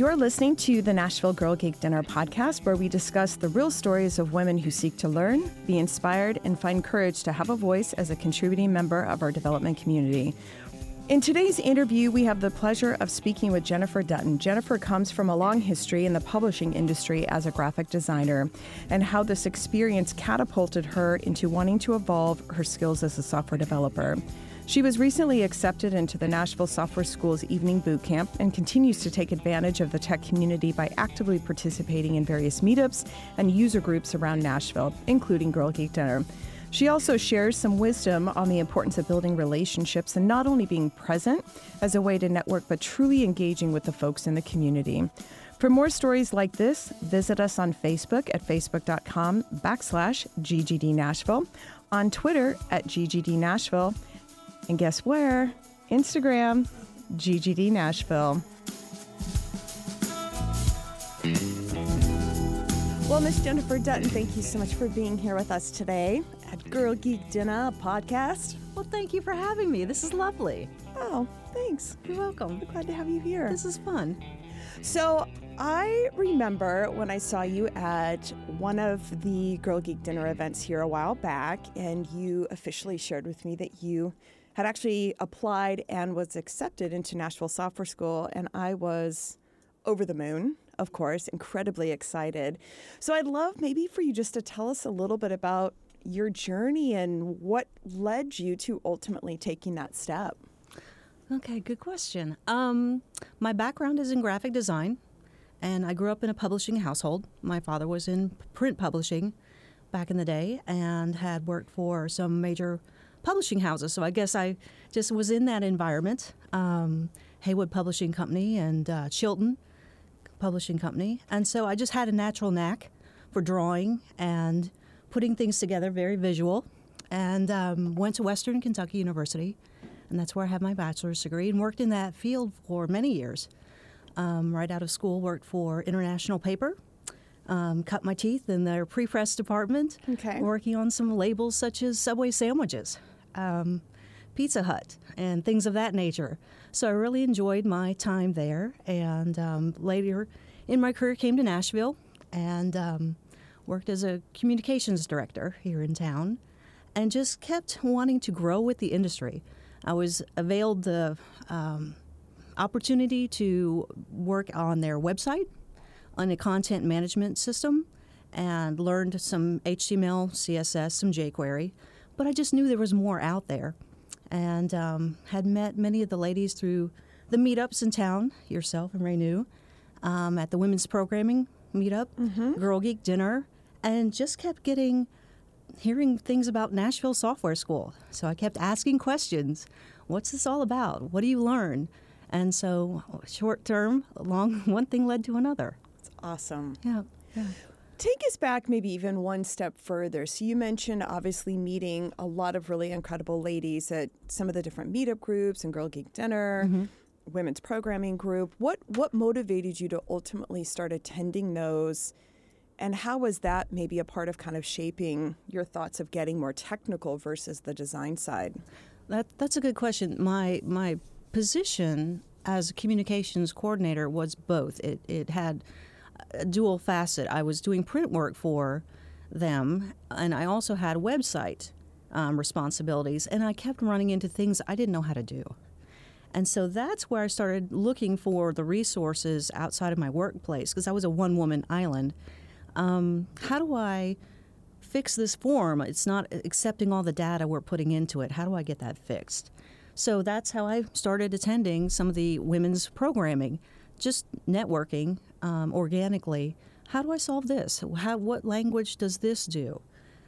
You're listening to the Nashville Girl Geek Dinner podcast, where we discuss the real stories of women who seek to learn, be inspired, and find courage to have a voice as a contributing member of our development community. In today's interview, we have the pleasure of speaking with Jennifer Dutton. Jennifer comes from a long history in the publishing industry as a graphic designer, and how this experience catapulted her into wanting to evolve her skills as a software developer. She was recently accepted into the Nashville Software School's evening boot camp and continues to take advantage of the tech community by actively participating in various meetups and user groups around Nashville, including Girl Geek Dinner. She also shares some wisdom on the importance of building relationships and not only being present as a way to network, but truly engaging with the folks in the community. For more stories like this, visit us on Facebook at facebook.com backslash GGD Nashville, on Twitter at GGD Nashville, and guess where? Instagram, GGD Nashville. Well, Miss Jennifer Dutton, thank you so much for being here with us today at Girl Geek Dinner podcast. Well, thank you for having me. This is lovely. Oh, thanks. You're welcome. Glad to have you here. This is fun. So, I remember when I saw you at one of the Girl Geek Dinner events here a while back, and you officially shared with me that you had actually applied and was accepted into Nashville Software School, and I was over the moon, of course, incredibly excited. So I'd love maybe for you just to tell us a little bit about your journey and what led you to ultimately taking that step. Okay, good question. Um, my background is in graphic design, and I grew up in a publishing household. My father was in print publishing back in the day and had worked for some major publishing houses. So I guess I just was in that environment. Um, Haywood Publishing Company and uh, Chilton Publishing Company. And so I just had a natural knack for drawing and putting things together, very visual. And um, went to Western Kentucky University, and that's where I have my bachelor's degree and worked in that field for many years. Um, right out of school, worked for International Paper um, cut my teeth in their pre-press department, okay. working on some labels such as Subway sandwiches, um, Pizza Hut, and things of that nature. So I really enjoyed my time there, and um, later in my career came to Nashville and um, worked as a communications director here in town, and just kept wanting to grow with the industry. I was availed the um, opportunity to work on their website on a content management system and learned some HTML, CSS, some jQuery, but I just knew there was more out there and um, had met many of the ladies through the meetups in town, yourself and Renew, um, at the women's programming meetup, mm-hmm. Girl Geek dinner, and just kept getting hearing things about Nashville Software School. So I kept asking questions. What's this all about? What do you learn? And so, short term, long one thing led to another It's awesome. Yeah. yeah. Take us back maybe even one step further. So you mentioned obviously meeting a lot of really incredible ladies at some of the different meetup groups and Girl Geek Dinner, mm-hmm. women's programming group. What what motivated you to ultimately start attending those? And how was that maybe a part of kind of shaping your thoughts of getting more technical versus the design side? That that's a good question. My my position as a communications coordinator was both. It it had dual facet. I was doing print work for them, and I also had website um, responsibilities, and I kept running into things I didn't know how to do. And so that's where I started looking for the resources outside of my workplace because I was a one woman island. Um, how do I fix this form? It's not accepting all the data we're putting into it. How do I get that fixed? So that's how I started attending some of the women's programming just networking um, organically. How do I solve this? How, what language does this do?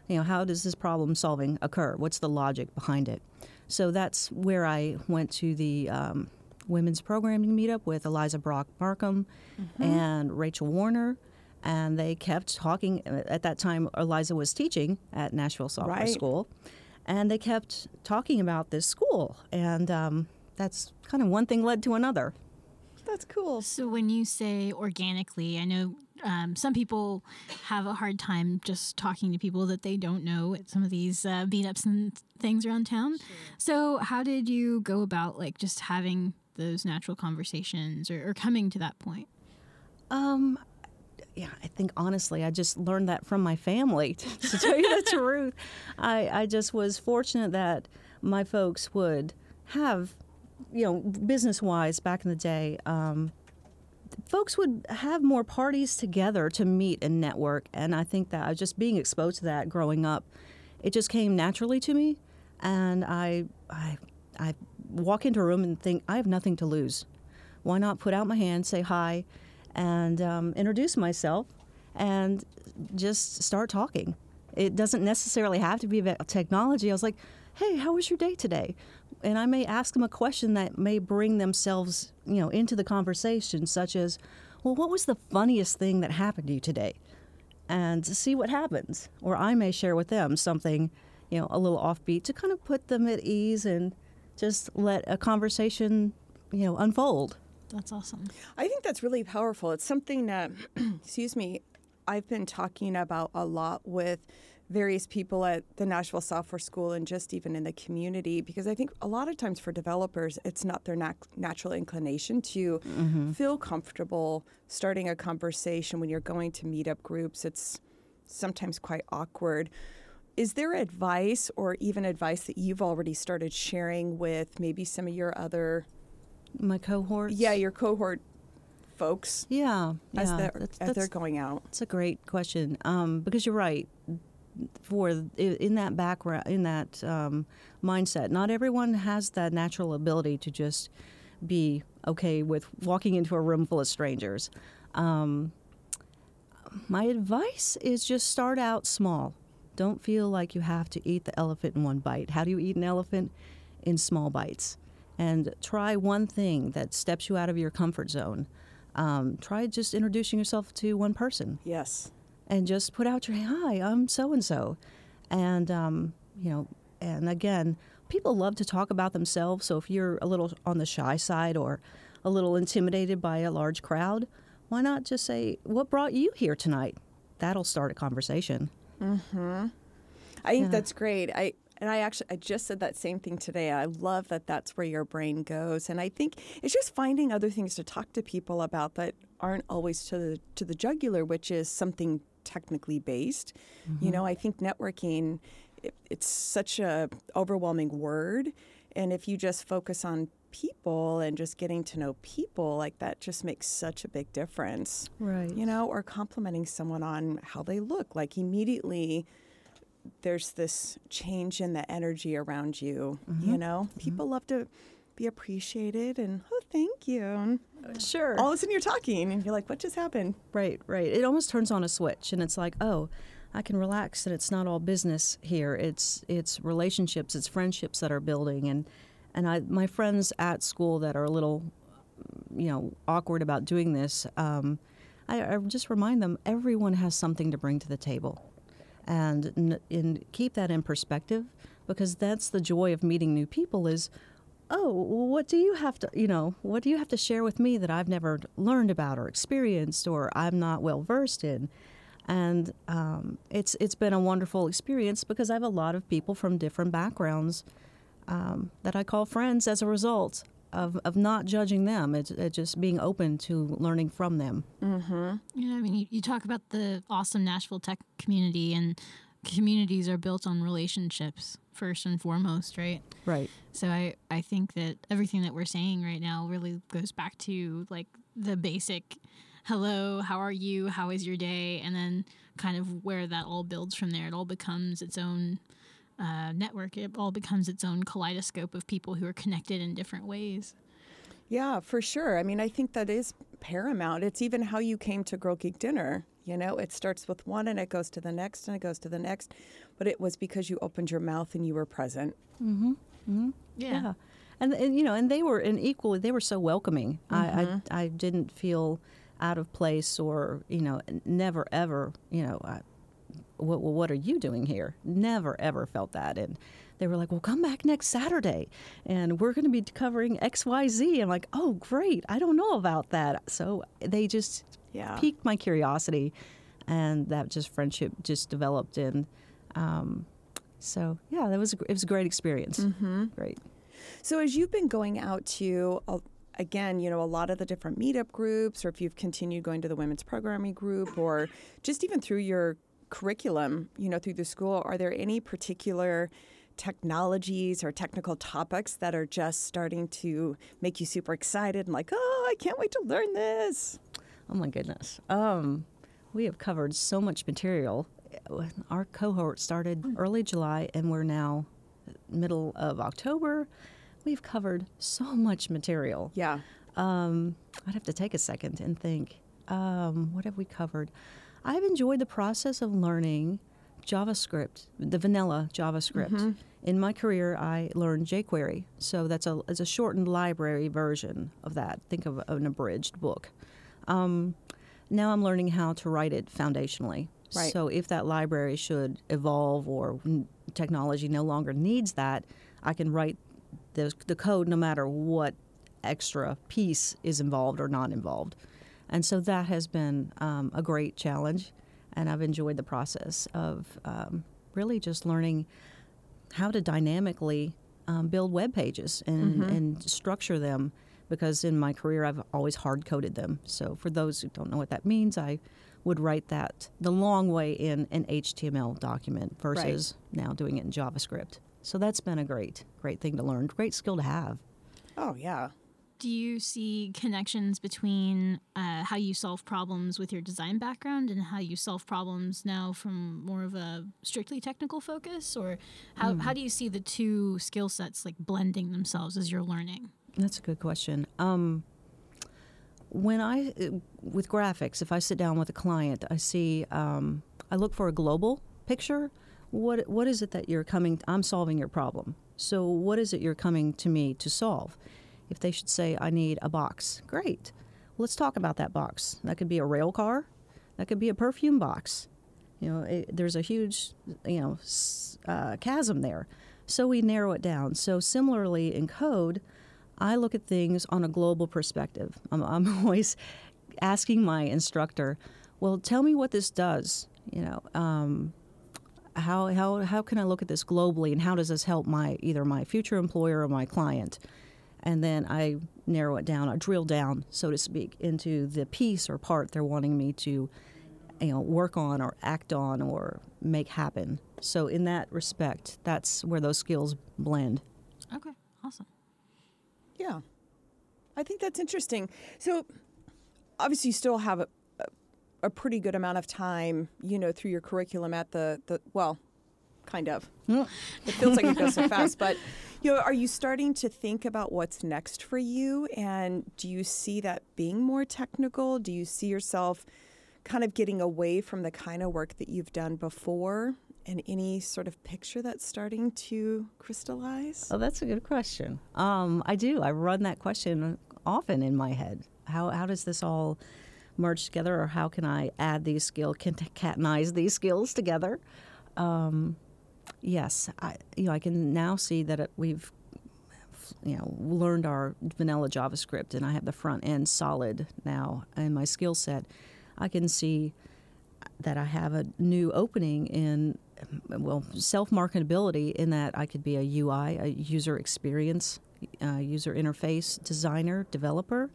You know, how does this problem solving occur? What's the logic behind it? So that's where I went to the um, women's programming meetup with Eliza Brock Marcum mm-hmm. and Rachel Warner. And they kept talking. At that time, Eliza was teaching at Nashville Software right. School. And they kept talking about this school. And um, that's kind of one thing led to another. That's cool. So when you say organically, I know um, some people have a hard time just talking to people that they don't know at some of these uh, meetups and things around town. Sure. So how did you go about like just having those natural conversations or, or coming to that point? Um, yeah, I think honestly, I just learned that from my family. To tell you the truth, I I just was fortunate that my folks would have, you know, business wise back in the day. Um, folks would have more parties together to meet and network, and I think that I was just being exposed to that growing up. It just came naturally to me, and I I I walk into a room and think I have nothing to lose. Why not put out my hand, say hi, and um, introduce myself, and just start talking. It doesn't necessarily have to be about technology. I was like, "Hey, how was your day today?" And I may ask them a question that may bring themselves, you know, into the conversation, such as, "Well, what was the funniest thing that happened to you today?" And see what happens. Or I may share with them something, you know, a little offbeat to kind of put them at ease and just let a conversation, you know, unfold. That's awesome. I think that's really powerful. It's something that, excuse me, I've been talking about a lot with various people at the Nashville Software School and just even in the community because I think a lot of times for developers, it's not their nat- natural inclination to mm-hmm. feel comfortable starting a conversation when you're going to meetup groups. It's sometimes quite awkward. Is there advice or even advice that you've already started sharing with maybe some of your other my cohorts? Yeah, your cohort folks. Yeah, as yeah, they're that's, as they're going out. It's a great question um, because you're right. For in that background, in that um, mindset, not everyone has that natural ability to just be okay with walking into a room full of strangers. Um, my advice is just start out small. Don't feel like you have to eat the elephant in one bite. How do you eat an elephant? In small bites and try one thing that steps you out of your comfort zone. Um, try just introducing yourself to one person. Yes. And just put out your hi, I'm so and so, and um, you know, and again, people love to talk about themselves. So if you're a little on the shy side or a little intimidated by a large crowd, why not just say, "What brought you here tonight?" That'll start a conversation. Hmm. I think yeah. that's great. I and I actually I just said that same thing today. I love that that's where your brain goes, and I think it's just finding other things to talk to people about that aren't always to the to the jugular, which is something technically based. Mm-hmm. You know, I think networking it, it's such a overwhelming word, and if you just focus on people and just getting to know people like that just makes such a big difference right you know or complimenting someone on how they look like immediately there's this change in the energy around you. Mm-hmm. You know, mm-hmm. people love to be appreciated and oh, thank you. And sure. All of a sudden you're talking and you're like, what just happened? Right, right. It almost turns on a switch and it's like, oh, I can relax and it's not all business here. It's it's relationships, it's friendships that are building and and I my friends at school that are a little you know awkward about doing this. Um, I, I just remind them everyone has something to bring to the table and, and keep that in perspective because that's the joy of meeting new people is oh what do you have to you know what do you have to share with me that i've never learned about or experienced or i'm not well versed in and um, it's it's been a wonderful experience because i have a lot of people from different backgrounds um, that i call friends as a result of, of not judging them. It's, it's just being open to learning from them. Mm-hmm. Yeah, I mean, you, you talk about the awesome Nashville tech community, and communities are built on relationships first and foremost, right? Right. So I, I think that everything that we're saying right now really goes back to like the basic hello, how are you, how is your day, and then kind of where that all builds from there. It all becomes its own uh, network, it all becomes its own kaleidoscope of people who are connected in different ways. Yeah, for sure. I mean, I think that is paramount. It's even how you came to Girl Geek Dinner. You know, it starts with one and it goes to the next and it goes to the next. But it was because you opened your mouth and you were present. Mm-hmm. mm-hmm. Yeah. yeah. And, and, you know, and they were and equally they were so welcoming. Mm-hmm. I, I, mm-hmm. I didn't feel out of place or you know never ever you know I, what, well, what are you doing here? Never, ever felt that. And they were like, well, come back next Saturday and we're going to be covering XYZ. I'm like, oh, great. I don't know about that. So they just yeah. piqued my curiosity and that just friendship just developed. And um, so, yeah, that was, it was a great experience. Mm-hmm. Great. So as you've been going out to again, you know, a lot of the different meetup groups, or if you've continued going to the women's programming group, or just even through your curriculum, you know, through the school, are there any particular technologies or technical topics that are just starting to make you super excited and like, oh, I can't wait to learn this? Oh my goodness. Um, we have covered so much material. Our cohort started early July and we're now middle of October. We've covered so much material. Yeah. Um, I'd have to take a second and think. Um, what have we covered? I've enjoyed the process of learning JavaScript, the vanilla JavaScript. Mm-hmm. In my career, I learned jQuery, so that's a it's a shortened library version of that. Think of an abridged book. Um, now I'm learning how to write it foundationally. Right. So if that library should evolve or n- technology no longer needs that, I can write the, the code no matter what extra piece is involved or not involved. And so that has been um, a great challenge, and I've enjoyed the process of um, really just learning how to dynamically um, build web pages and, and structure them. Because in my career, I've always hard coded them. So for those who don't know what that means, I would write that the long way in an HTML document versus now doing it in JavaScript. So that's been a great, great thing to learn, great skill to have. Oh, yeah. Do you see connections between uh, how you solve problems with your design background and how you solve problems now from more of a strictly technical focus? Or how, how do you see the two skill sets like blending themselves as you're learning? That's a good question. Um, when I, uh, with graphics, if I sit down with a client, I see, um, I look for a global picture. What what is it that you're coming? I'm solving your problem. So what is it you're coming to me to solve? If they should say, I need a box, great. Let's talk about that box. That could be a rail car. That could be a perfume box. You know, it, there's a huge, you know, uh, chasm there. So we narrow it down. So similarly in code, I look at things on a global perspective. I'm, I'm always asking my instructor, well, tell me what this does. You know, um, how, how, how can I look at this globally and how does this help my either my future employer or my client? And then I narrow it down, I drill down, so to speak, into the piece or part they're wanting me to you know, work on or act on or make happen. So in that respect, that's where those skills blend. Okay, awesome. Yeah. I think that's interesting. So, obviously, you still have a, a, a pretty good amount of time, you know, through your curriculum at the, the well, kind of. Mm. It feels like it goes so fast, but, you know, are you starting to think about what's next for you? And do you see that being more technical? Do you see yourself kind of getting away from the kind of work that you've done before? And any sort of picture that's starting to crystallize? Oh, that's a good question. Um, I do. I run that question often in my head. How how does this all merge together, or how can I add these skills, concatenate these skills together? Um, yes, I you know I can now see that it, we've you know learned our vanilla JavaScript, and I have the front end solid now in my skill set. I can see that I have a new opening in well self marketability in that I could be a UI, a user experience, uh, user interface designer, developer.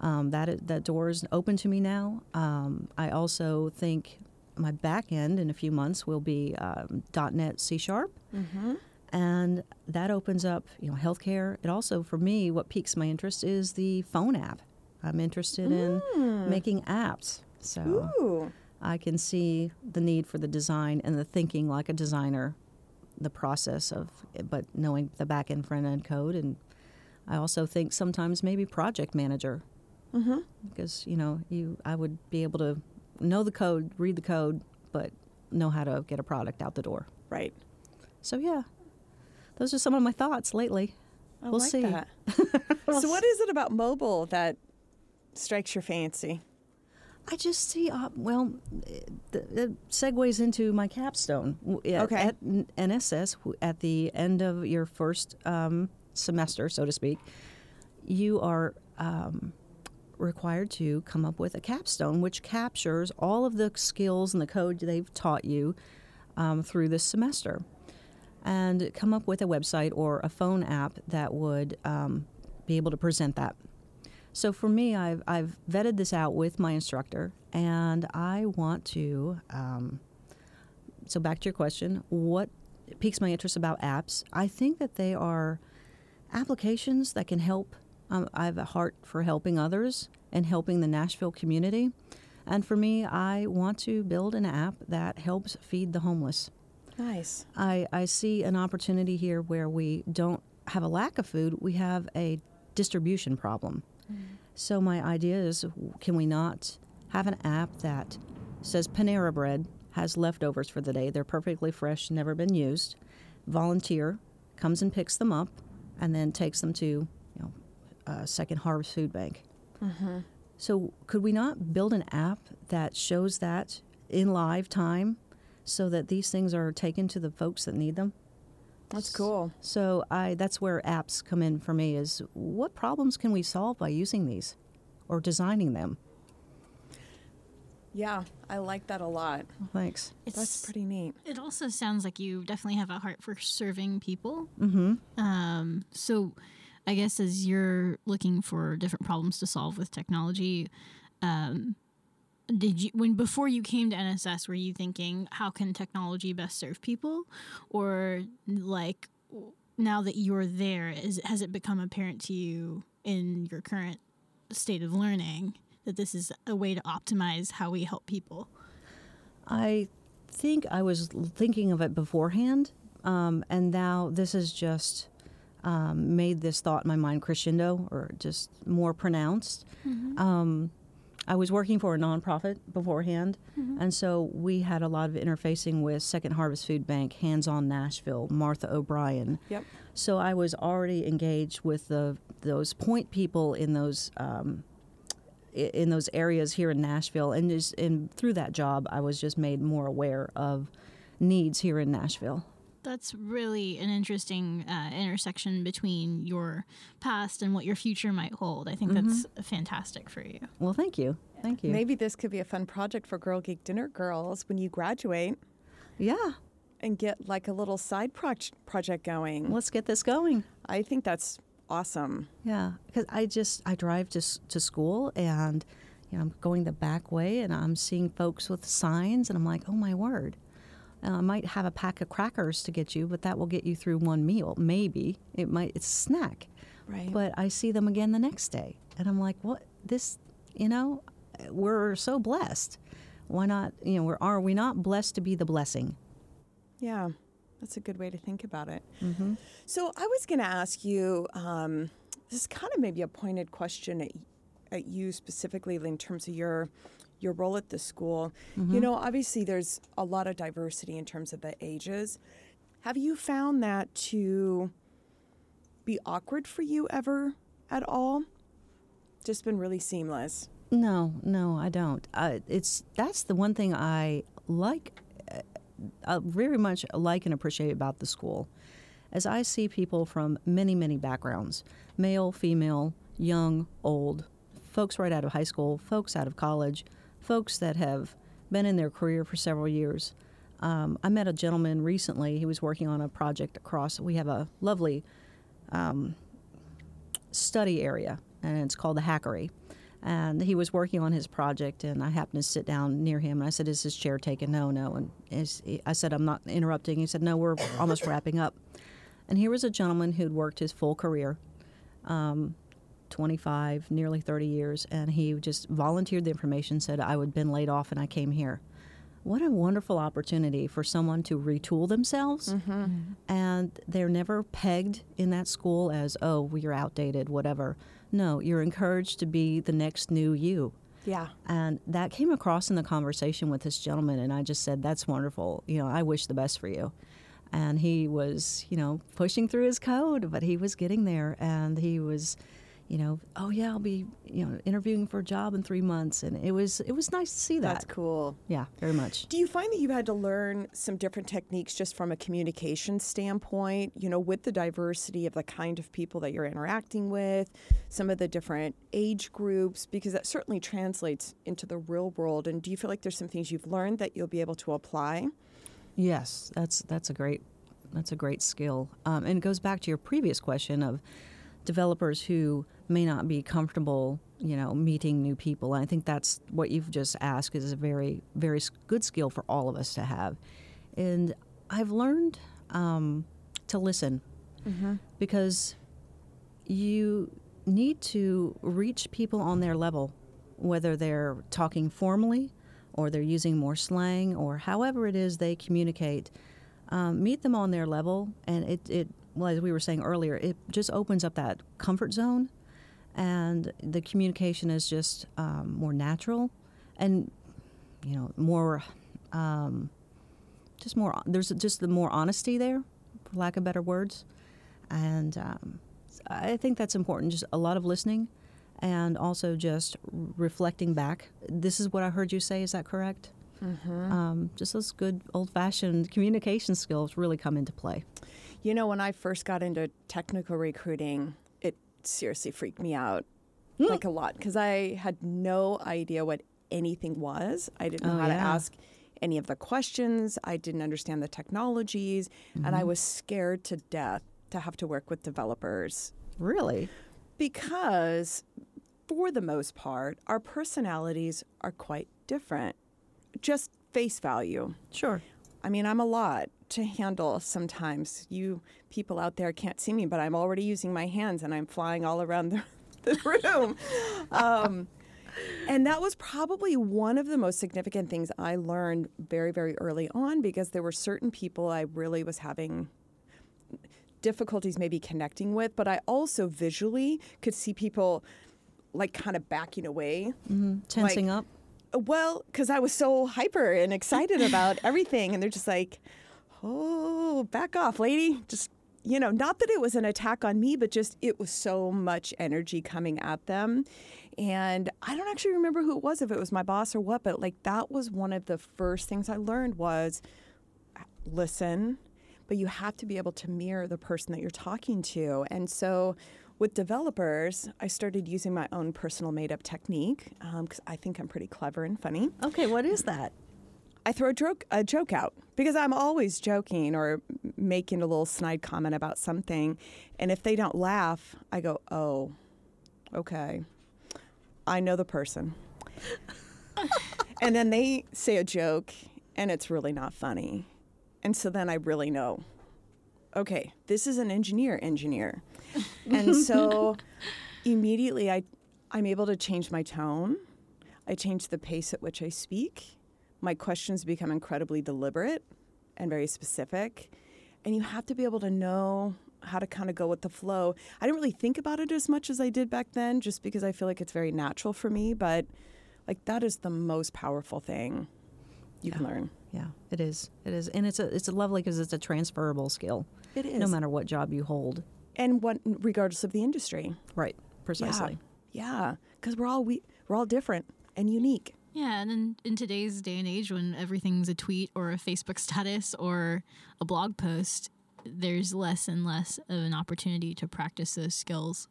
Um, that that door is open to me now. Um, I also think my back end in a few months will be um, .NET C Sharp, and that opens up you know healthcare. It also for me what piques my interest is the phone app. I'm interested in making apps. So Ooh. I can see the need for the design and the thinking like a designer, the process of, but knowing the back end, front end code. And I also think sometimes maybe project manager. Mm-hmm. Because, you know, you I would be able to know the code, read the code, but know how to get a product out the door. Right. So, yeah, those are some of my thoughts lately. I we'll like see. that. so, what is it about mobile that strikes your fancy? I just see, uh, well, it, it segues into my capstone. At, Okay. At NSS, at the end of your first um, semester, so to speak, you are um, required to come up with a capstone which captures all of the skills and the code they've taught you um, through this semester. And come up with a website or a phone app that would um, be able to present that So for me, I've, I've vetted this out with my instructor, and I want to. Um, so back to your question, what piques my interest about apps? I think that they are applications that can help. Um, I have a heart for helping others and helping the Nashville community. And for me, I want to build an app that helps feed the homeless. Nice. I, I see an opportunity here where we don't have a lack of food, we have a distribution problem. So, my idea is can we not have an app that says Panera Bread has leftovers for the day? They're perfectly fresh, never been used. Volunteer comes and picks them up and then takes them to uh, Second Harvest Food Bank. So, could we not build an app that shows that in live time so that these things are taken to the folks that need them? That's cool. So I that's where apps come in for me is what problems can we solve by using these or designing them? Yeah, I like that a lot. Thanks. It's That's pretty neat. It also sounds like you definitely have a heart for serving people. Mm-hmm. Um, so, I guess as you're looking for different problems to solve with technology, um, did you when before you came to NSS were you thinking how can technology best serve people, or like now that you're there, is has it become apparent to you in your current state of learning that this is a way to optimize how we help people? I think I was thinking of it beforehand, um, and now this is just um, made this thought in my mind crescendo or just more pronounced. Um, I was working for a nonprofit beforehand, and so we had a lot of interfacing with Second Harvest Food Bank, Hands On Nashville, Martha O'Bryan. Yep. So I was already engaged with the those point people in those um, in those areas here in Nashville, and just and through that job, I was just made more aware of needs here in Nashville. That's really an interesting uh, intersection between your past and what your future might hold. I think that's fantastic for you. Well, thank you, thank you. Maybe this could be a fun project for Girl Geek Dinner Girls when you graduate Yeah, and get like a little side proj- project going. let's get this going. I think that's awesome. Yeah, because I just I drive to to school and you know I'm going the back way and I'm seeing folks with signs and I'm like, oh my word. Uh, I might have a pack of crackers to get you, but that will get you through one meal. Maybe it might. It's a snack, Right. but I see them again the next day, and I'm like, what? This, you know, we're so blessed. Why not? You know, we're are we not blessed to be the blessing? Yeah, that's a good way to think about it. Mm-hmm. So I was going to ask you. Um, this is kind of maybe a pointed question at, at you specifically in terms of your your role at the school. You know, obviously there's a lot of diversity in terms of the ages. Have you found that to be awkward for you ever at all? Just been really seamless. No, no, I don't. Uh, it's that's the one thing I like, uh, uh, very much like and appreciate about the school, as I see people from many, many backgrounds, male, female, young, old, folks right out of high school, folks out of college, folks that have been in their career for several years. Um, I met a gentleman recently. He was working on a project across. We have a lovely study area, and it's called the Hackery. And he was working on his project, and I happened to sit down near him. And I said, "Is his chair taken?" No, no. And I said, "I'm not interrupting." He said, "No, we're almost wrapping up." And here was a gentleman who'd worked his full career, um, 25, nearly 30 years, and he just volunteered the information. Said, "I would been laid off, and I came here." What a wonderful opportunity for someone to retool themselves mm-hmm. Mm-hmm. and they're never pegged in that school as oh well, you're outdated whatever no you're encouraged to be the next new you Yeah. and that came across in the conversation with this gentleman and i just said that's wonderful you know i wish the best for you and he was you know pushing through his code but he was getting there and he was you know oh yeah i'll be you know interviewing for a job in three months and it was it was nice to see that That's cool. yeah very much Do you find that you've had to learn some different techniques just from a communication standpoint, you know, with the diversity of the kind of people that you're interacting with, some of the different age groups, because that certainly translates into the real world? And do you feel like there's some things you've learned that you'll be able to apply? Yes, that's that's a great that's a great skill, um, and it goes back to your previous question of developers who may not be comfortable, you know, meeting new people. And I think that's what you've just asked is a very, very good skill for all of us to have. And I've learned um, to listen because you need to reach people on their level, whether they're talking formally or they're using more slang or however it is they communicate. Um, meet them on their level, and it, it, well, as we were saying earlier, it just opens up that comfort zone, and the communication is just um, more natural and, you know, more, um, just more, there's just the more honesty there, for lack of better words. And um, I think that's important. Just a lot of listening and also just reflecting back. This is what I heard you say. Is that correct? Mm-hmm. Um, just those good old fashioned communication skills really come into play. You know, when I first got into technical recruiting, it seriously freaked me out hmm. like a lot because I had no idea what anything was. I didn't know Oh, how to ask any of the questions. I didn't understand the technologies, and I mm-hmm. was scared to death to have to work with developers Really? because for the most part, our personalities are quite different. Just face value. Sure. I mean, I'm a lot to handle sometimes. You people out there can't see me, but I'm already using my hands and I'm flying all around the, the room. Um, and that was probably one of the most significant things I learned very, very early on because there were certain people I really was having difficulties maybe connecting with, but I also visually could see people like kind of backing away. hmm Tensing up. Well, because I was so hyper and excited about everything, and they're just like, "Oh, back off, lady!" Just you know, not that it was an attack on me, but just it was so much energy coming at them, and I don't actually remember who it was, if it was my boss or what, but like that was one of the first things I learned was listen, but you have to be able to mirror the person that you're talking to, and so with developers, I started using my own personal made up technique um, because I think I'm pretty clever and funny. Okay, what is that? I throw a joke, a joke out because I'm always joking or making a little snide comment about something. And if they don't laugh, I go, oh, okay. I know the person. and then they say a joke and it's really not funny. And so then I really know, okay, this is an engineer engineer. and so immediately I, I'm able to change my tone. I change the pace at which I speak. My questions become incredibly deliberate and very specific. And you have to be able to know how to kind of go with the flow. I didn't really think about it as much as I did back then, just because I feel like it's very natural for me. But like that is the most powerful thing you can learn. Yeah, it is. It is, and it's a it's a lovely because it's a transferable skill. It is. No matter what job you hold. and what, regardless of the industry. Right. Precisely. Yeah, because we're all we we're all different and unique. Yeah, and then in today's day and age, when everything's a tweet or a Facebook status or a blog post, there's less and less of an opportunity to practice those skills.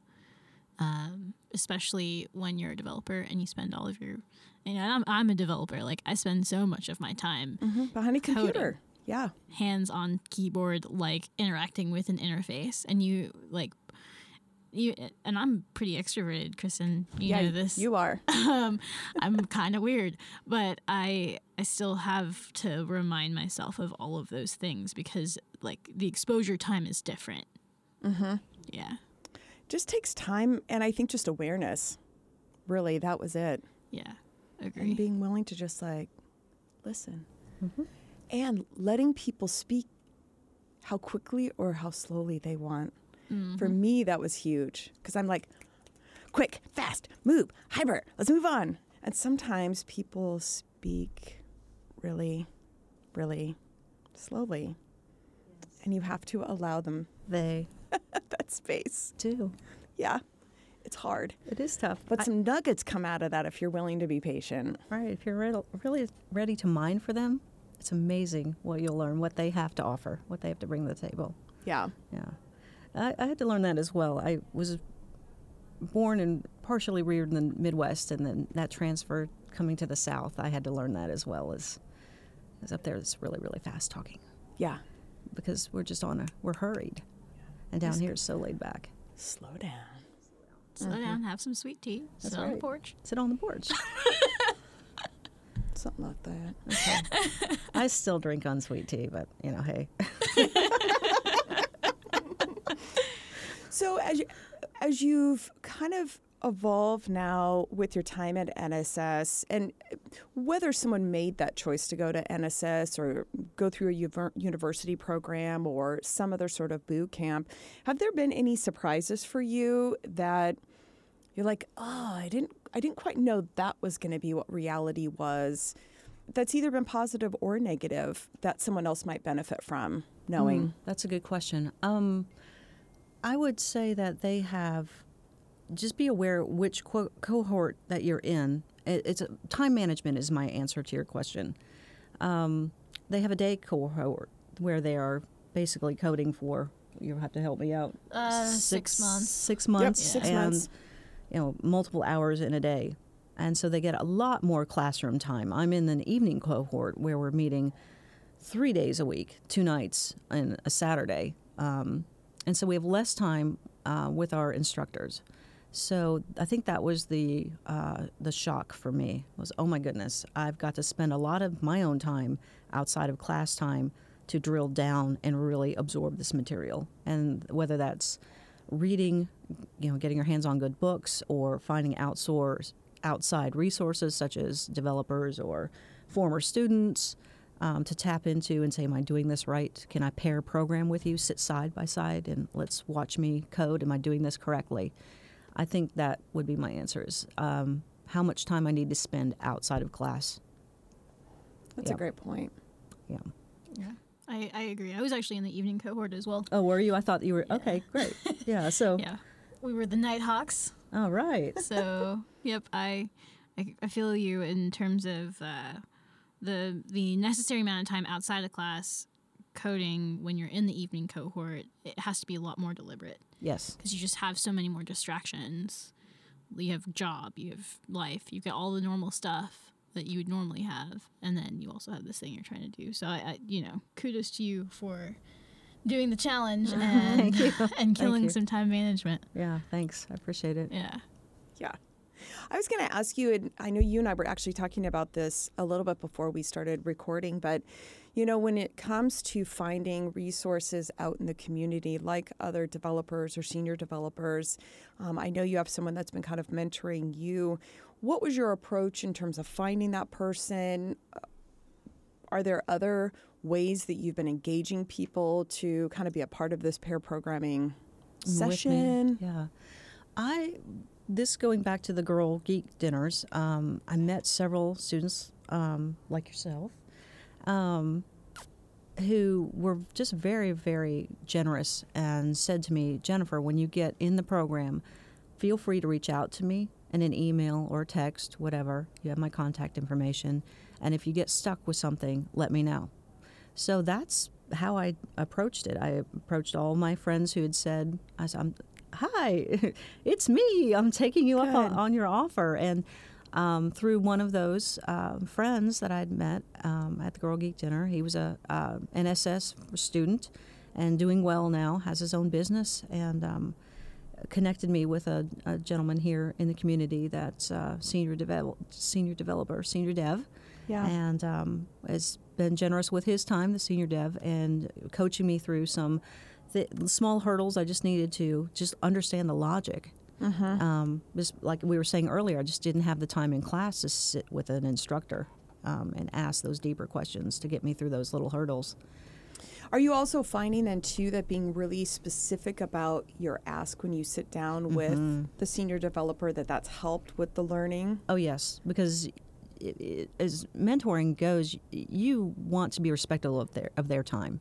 Um, especially when you're a developer and you spend all of your, you know, I'm, I'm a developer. Like I spend so much of my time Behind a computer. Coding. Yeah. hands on keyboard, like interacting with an interface, and you like. You and I'm pretty extroverted, Kristen. You yeah, know this You are. um, I'm kind of weird, but I I still have to remind myself of all of those things because like the exposure time is different. Mm-hmm. Yeah, just takes time and I think just awareness. Really, that was it. yeah, agree. And being willing to just like listen. And letting people speak how quickly or how slowly they want. For mm-hmm. me, that was huge because I'm like, quick, fast, move, hyper, let's move on. And sometimes people speak really, really slowly. And you have to allow them They that space. too. Yeah, it's hard. It is tough. But some nuggets come out of that if you're willing to be patient. Right. If you're re- really ready to mine for them, it's amazing what you'll learn, what they have to offer, what they have to bring to the table. Yeah. Yeah. I, I had to learn that as well. I was born and partially reared in the Midwest, and then that transfer coming to the South, I had to learn that as well as, as up there, it's really, really fast talking Yeah. because we're just on a, we're hurried. And down Yes. here, it's so laid back. Slow down. Slow mm-hmm. down, have some sweet tea, sit on the porch. Sit on the porch. Something like that. I still drink unsweet tea, but you know, hey. So as you, as you've kind of evolved now with your time at NSS, and whether someone made that choice to go to NSS or go through a university program or some other sort of boot camp, have there been any surprises for you that you're like, oh, I didn't, I didn't quite know that was going to be what reality was. That's either been positive or negative that someone else might benefit from knowing. Mm, that's a good question. Um, I would say that they have just be aware which co- cohort that you're in. It, it's a, time management is my answer to your question. Um, they have a day cohort where they are basically coding for. You have to help me out. Uh, six months. Six months. Yep, six and, months. You know, multiple hours in a day, and so they get a lot more classroom time. I'm in an evening cohort where we're meeting three days a week, two nights and a Saturday. Um, and so we have less time uh, with our instructors. So I think that was the uh, the shock for me was oh my goodness I've got to spend a lot of my own time outside of class time to drill down and really absorb this material and whether that's reading you know getting your hands on good books or finding outsource outside resources such as developers or former students um, to tap into and say, Am I doing this right? Can I pair program with you, sit side by side, and let's watch me code? Am I doing this correctly? I think that would be my answers. Um, how much time I need to spend outside of class. That's Yeah. a great point. Yeah. Yeah. I, I agree. I was actually in the evening cohort as well. Oh, were you? I thought you were. Okay, great. Yeah. So, Yeah. We were the Nighthawks. all right. So, yep, I, I I feel you in terms of uh, the the necessary amount of time outside of class coding when you're in the evening cohort. It has to be a lot more deliberate Yes. because you just have so many more distractions. You have job, you have life, you've got all the normal stuff that you would normally have, and then you also have this thing you're trying to do. So I, I you know, kudos to you for doing the challenge and Thank you. and killing some time management. Yeah. Thanks. I appreciate it. Yeah. Yeah. I was going to ask you, and I know you and I were actually talking about this a little bit before we started recording, but you know, when it comes to finding resources out in the community, like other developers or senior developers, um, I know you have someone that's been kind of mentoring you. What was your approach in terms of finding that person? Are there other ways that you've been engaging people to kind of be a part of this pair programming session? Yeah. I this going back to the girl geek dinners. Um, I met several students um, like yourself um, who were just very very generous and said to me, Jennifer, when you get in the program, feel free to reach out to me in an email or text, whatever. You have my contact information, and if you get stuck with something, let me know. So that's how I approached it. I approached all my friends who had said, I said, I'm, Hi, it's me. I'm taking you up on, on your offer. And um, through one of those um, friends that I'd met um, at the Girl Geek Dinner, he was a uh, NSS student and doing well now, has his own business, and um, connected me with a, a gentleman here in the community that's uh, senior develop, senior developer, senior dev, Yeah. and um, has been generous with his time, the senior dev, and coaching me through some th- small hurdles. I just needed to just understand the logic. Um, just like we were saying earlier, I just didn't have the time in class to sit with an instructor um, and ask those deeper questions to get me through those little hurdles. Are you also finding then too that being really specific about your ask when you sit down with the senior developer that that's helped with the learning? Oh yes, because it, it, as mentoring goes, you want to be respectful of their of their time,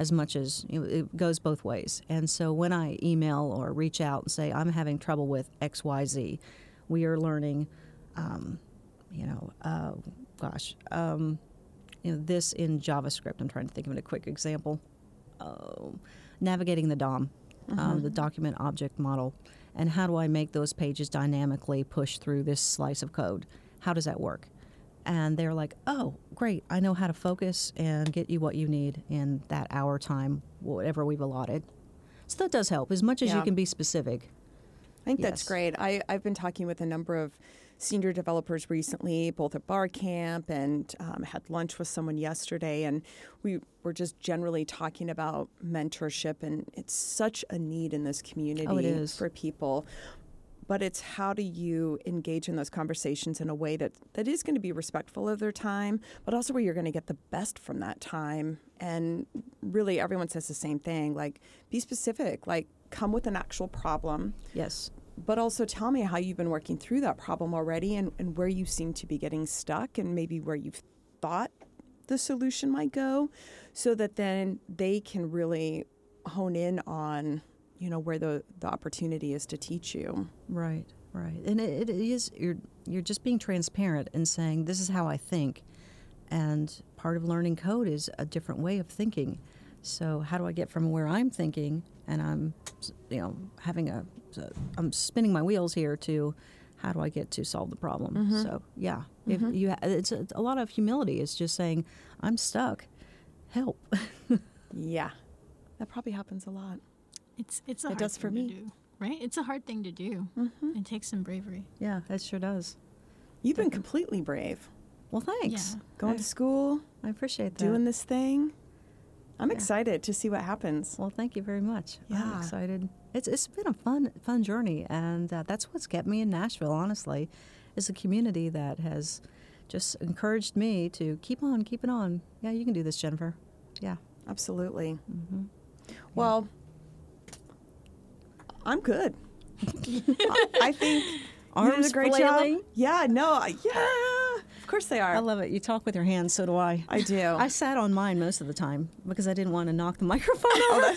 as much as you know, it goes both ways. And so when I email or reach out and say I'm having trouble with X Y Z, we are learning, um, you know, uh, gosh, um, you know, this in JavaScript. I'm trying to think of a quick example. Oh, navigating the DOM, um, the document object model, and how do I make those pages dynamically push through this slice of code? How does that work? And they're like, oh, great, I know how to focus and get you what you need in that hour time, whatever we've allotted. So that does help as much as Yeah. you can be specific. I think that's great. I, I've been talking with a number of senior developers recently, both at BarCamp and um, had lunch with someone yesterday. And we were just generally talking about mentorship, and it's such a need in this community Oh, for people. But it's how do you engage in those conversations in a way that, that is going to be respectful of their time, but also where you're going to get the best from that time. And really, everyone says the same thing like, be specific, like, come with an actual problem Yes. but also tell me how you've been working through that problem already and, and where you seem to be getting stuck and maybe where you've thought the solution might go so that then they can really hone in on you know where the, the opportunity is to teach you Right, right. And it, it is you're you're just being transparent and saying this is how I think. And part of learning code is a different way of thinking. So how do I get from where I'm thinking and I'm you know having a I'm spinning my wheels here to how do I get to solve the problem? Mm-hmm. So yeah, if mm-hmm. you it's a, a lot of humility. It's just saying I'm stuck. Help. yeah that probably happens a lot It's it's a It hard does for thing me. to do, right? It's a hard thing to do. It takes some bravery. yeah, it sure does. you've been completely brave Well, thanks. Yeah. going I, to school I appreciate that. doing this thing i'm Yeah. excited to see what happens Well, thank you very much. Yeah. I'm excited. It's it's been a fun fun journey, and uh, that's what's kept me in Nashville. Honestly, is a community that has just encouraged me to keep on, keep it on. Yeah, you can do this, Jennifer. Yeah. absolutely hmm Well, I'm good. I- I think you did Arms a great flailing. job. Yeah, no, I- yeah, of course they are. I love it. You talk with your hands, so do I. I do. I sat on mine most of the time because I didn't want to knock the microphone oh,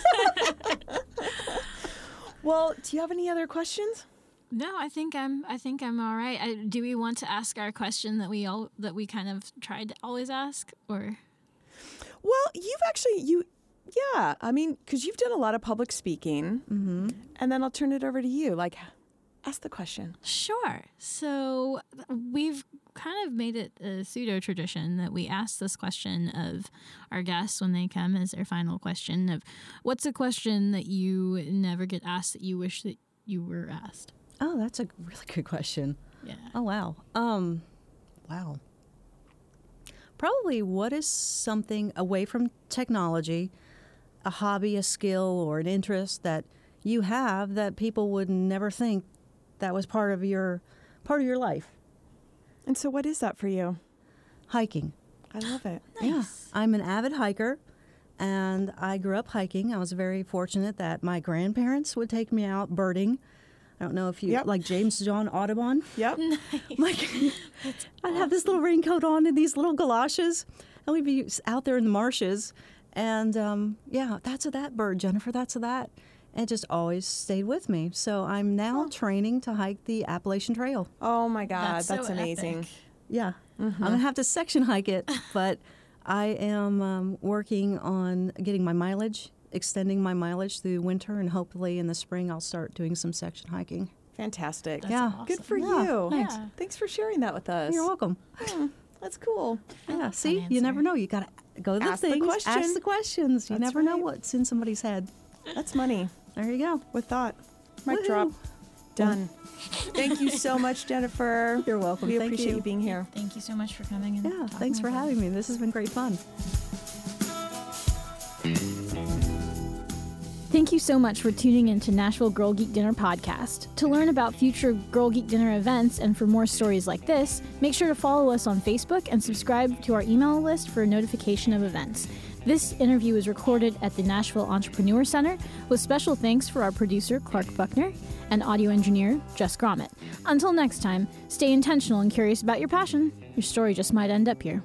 over. well, do you have any other questions? No, I think I'm. I think I'm all right. I, do we want to ask our question that we all that we kind of tried to always ask, or Well, you've actually you, yeah. I mean, because you've done a lot of public speaking, mm-hmm. and then I'll turn it over to you. Like, ask the question. Sure. So we've kind of made it a pseudo tradition that we ask this question of our guests when they come as their final question of what's a question that you never get asked that you wish that you were asked? Oh, that's a really good question. Yeah. Oh wow. Um wow. Probably what is something away from technology, a hobby, a skill or an interest that you have that people would never think that was part of your part of your life? And so, what is that for you? Hiking. I love it. Yeah. Nice. I'm an avid hiker and I grew up hiking. I was very fortunate that my grandparents would take me out birding. I don't know if you Yep. like James John Audubon. Yep. Nice. Like, I'd have this little raincoat on and these little galoshes, and we'd be out there in the marshes. And um, yeah, that's a that bird, Jennifer. That's a that. And it just always stayed with me. So I'm now training to hike the Appalachian Trail. Oh my God, That's that's, so amazing. epic. Yeah, I'm gonna have to section hike it, but I am um, working on getting my mileage, extending my mileage through winter, and hopefully in the spring I'll start doing some section hiking. Fantastic. That's Yeah. awesome. Good for Yeah, you. thanks. Yeah. Thanks for sharing that with us. You're welcome. That's cool. I Yeah, love see, that you never know. You gotta go to the Ask the things, question. ask the questions. You That's never know what's in somebody's head. That's money There you go. with thought. Mic Woohoo. drop. Done. Thank you so much, Jennifer. You're welcome. We Thank appreciate you. you being here. Thank you so much for coming. And Yeah, thanks for with us. having me. This has been great fun. Thank you so much for tuning in to Nashville Girl Geek Dinner podcast. To learn about future Girl Geek Dinner events and for more stories like this, make sure to follow us on Facebook and subscribe to our email list for a notification of events. This interview was recorded at the Nashville Entrepreneur Center with special thanks for our producer, Clark Buckner, and audio engineer, Jess Gromit. Until next time, stay intentional and curious about your passion. Your story just might end up here.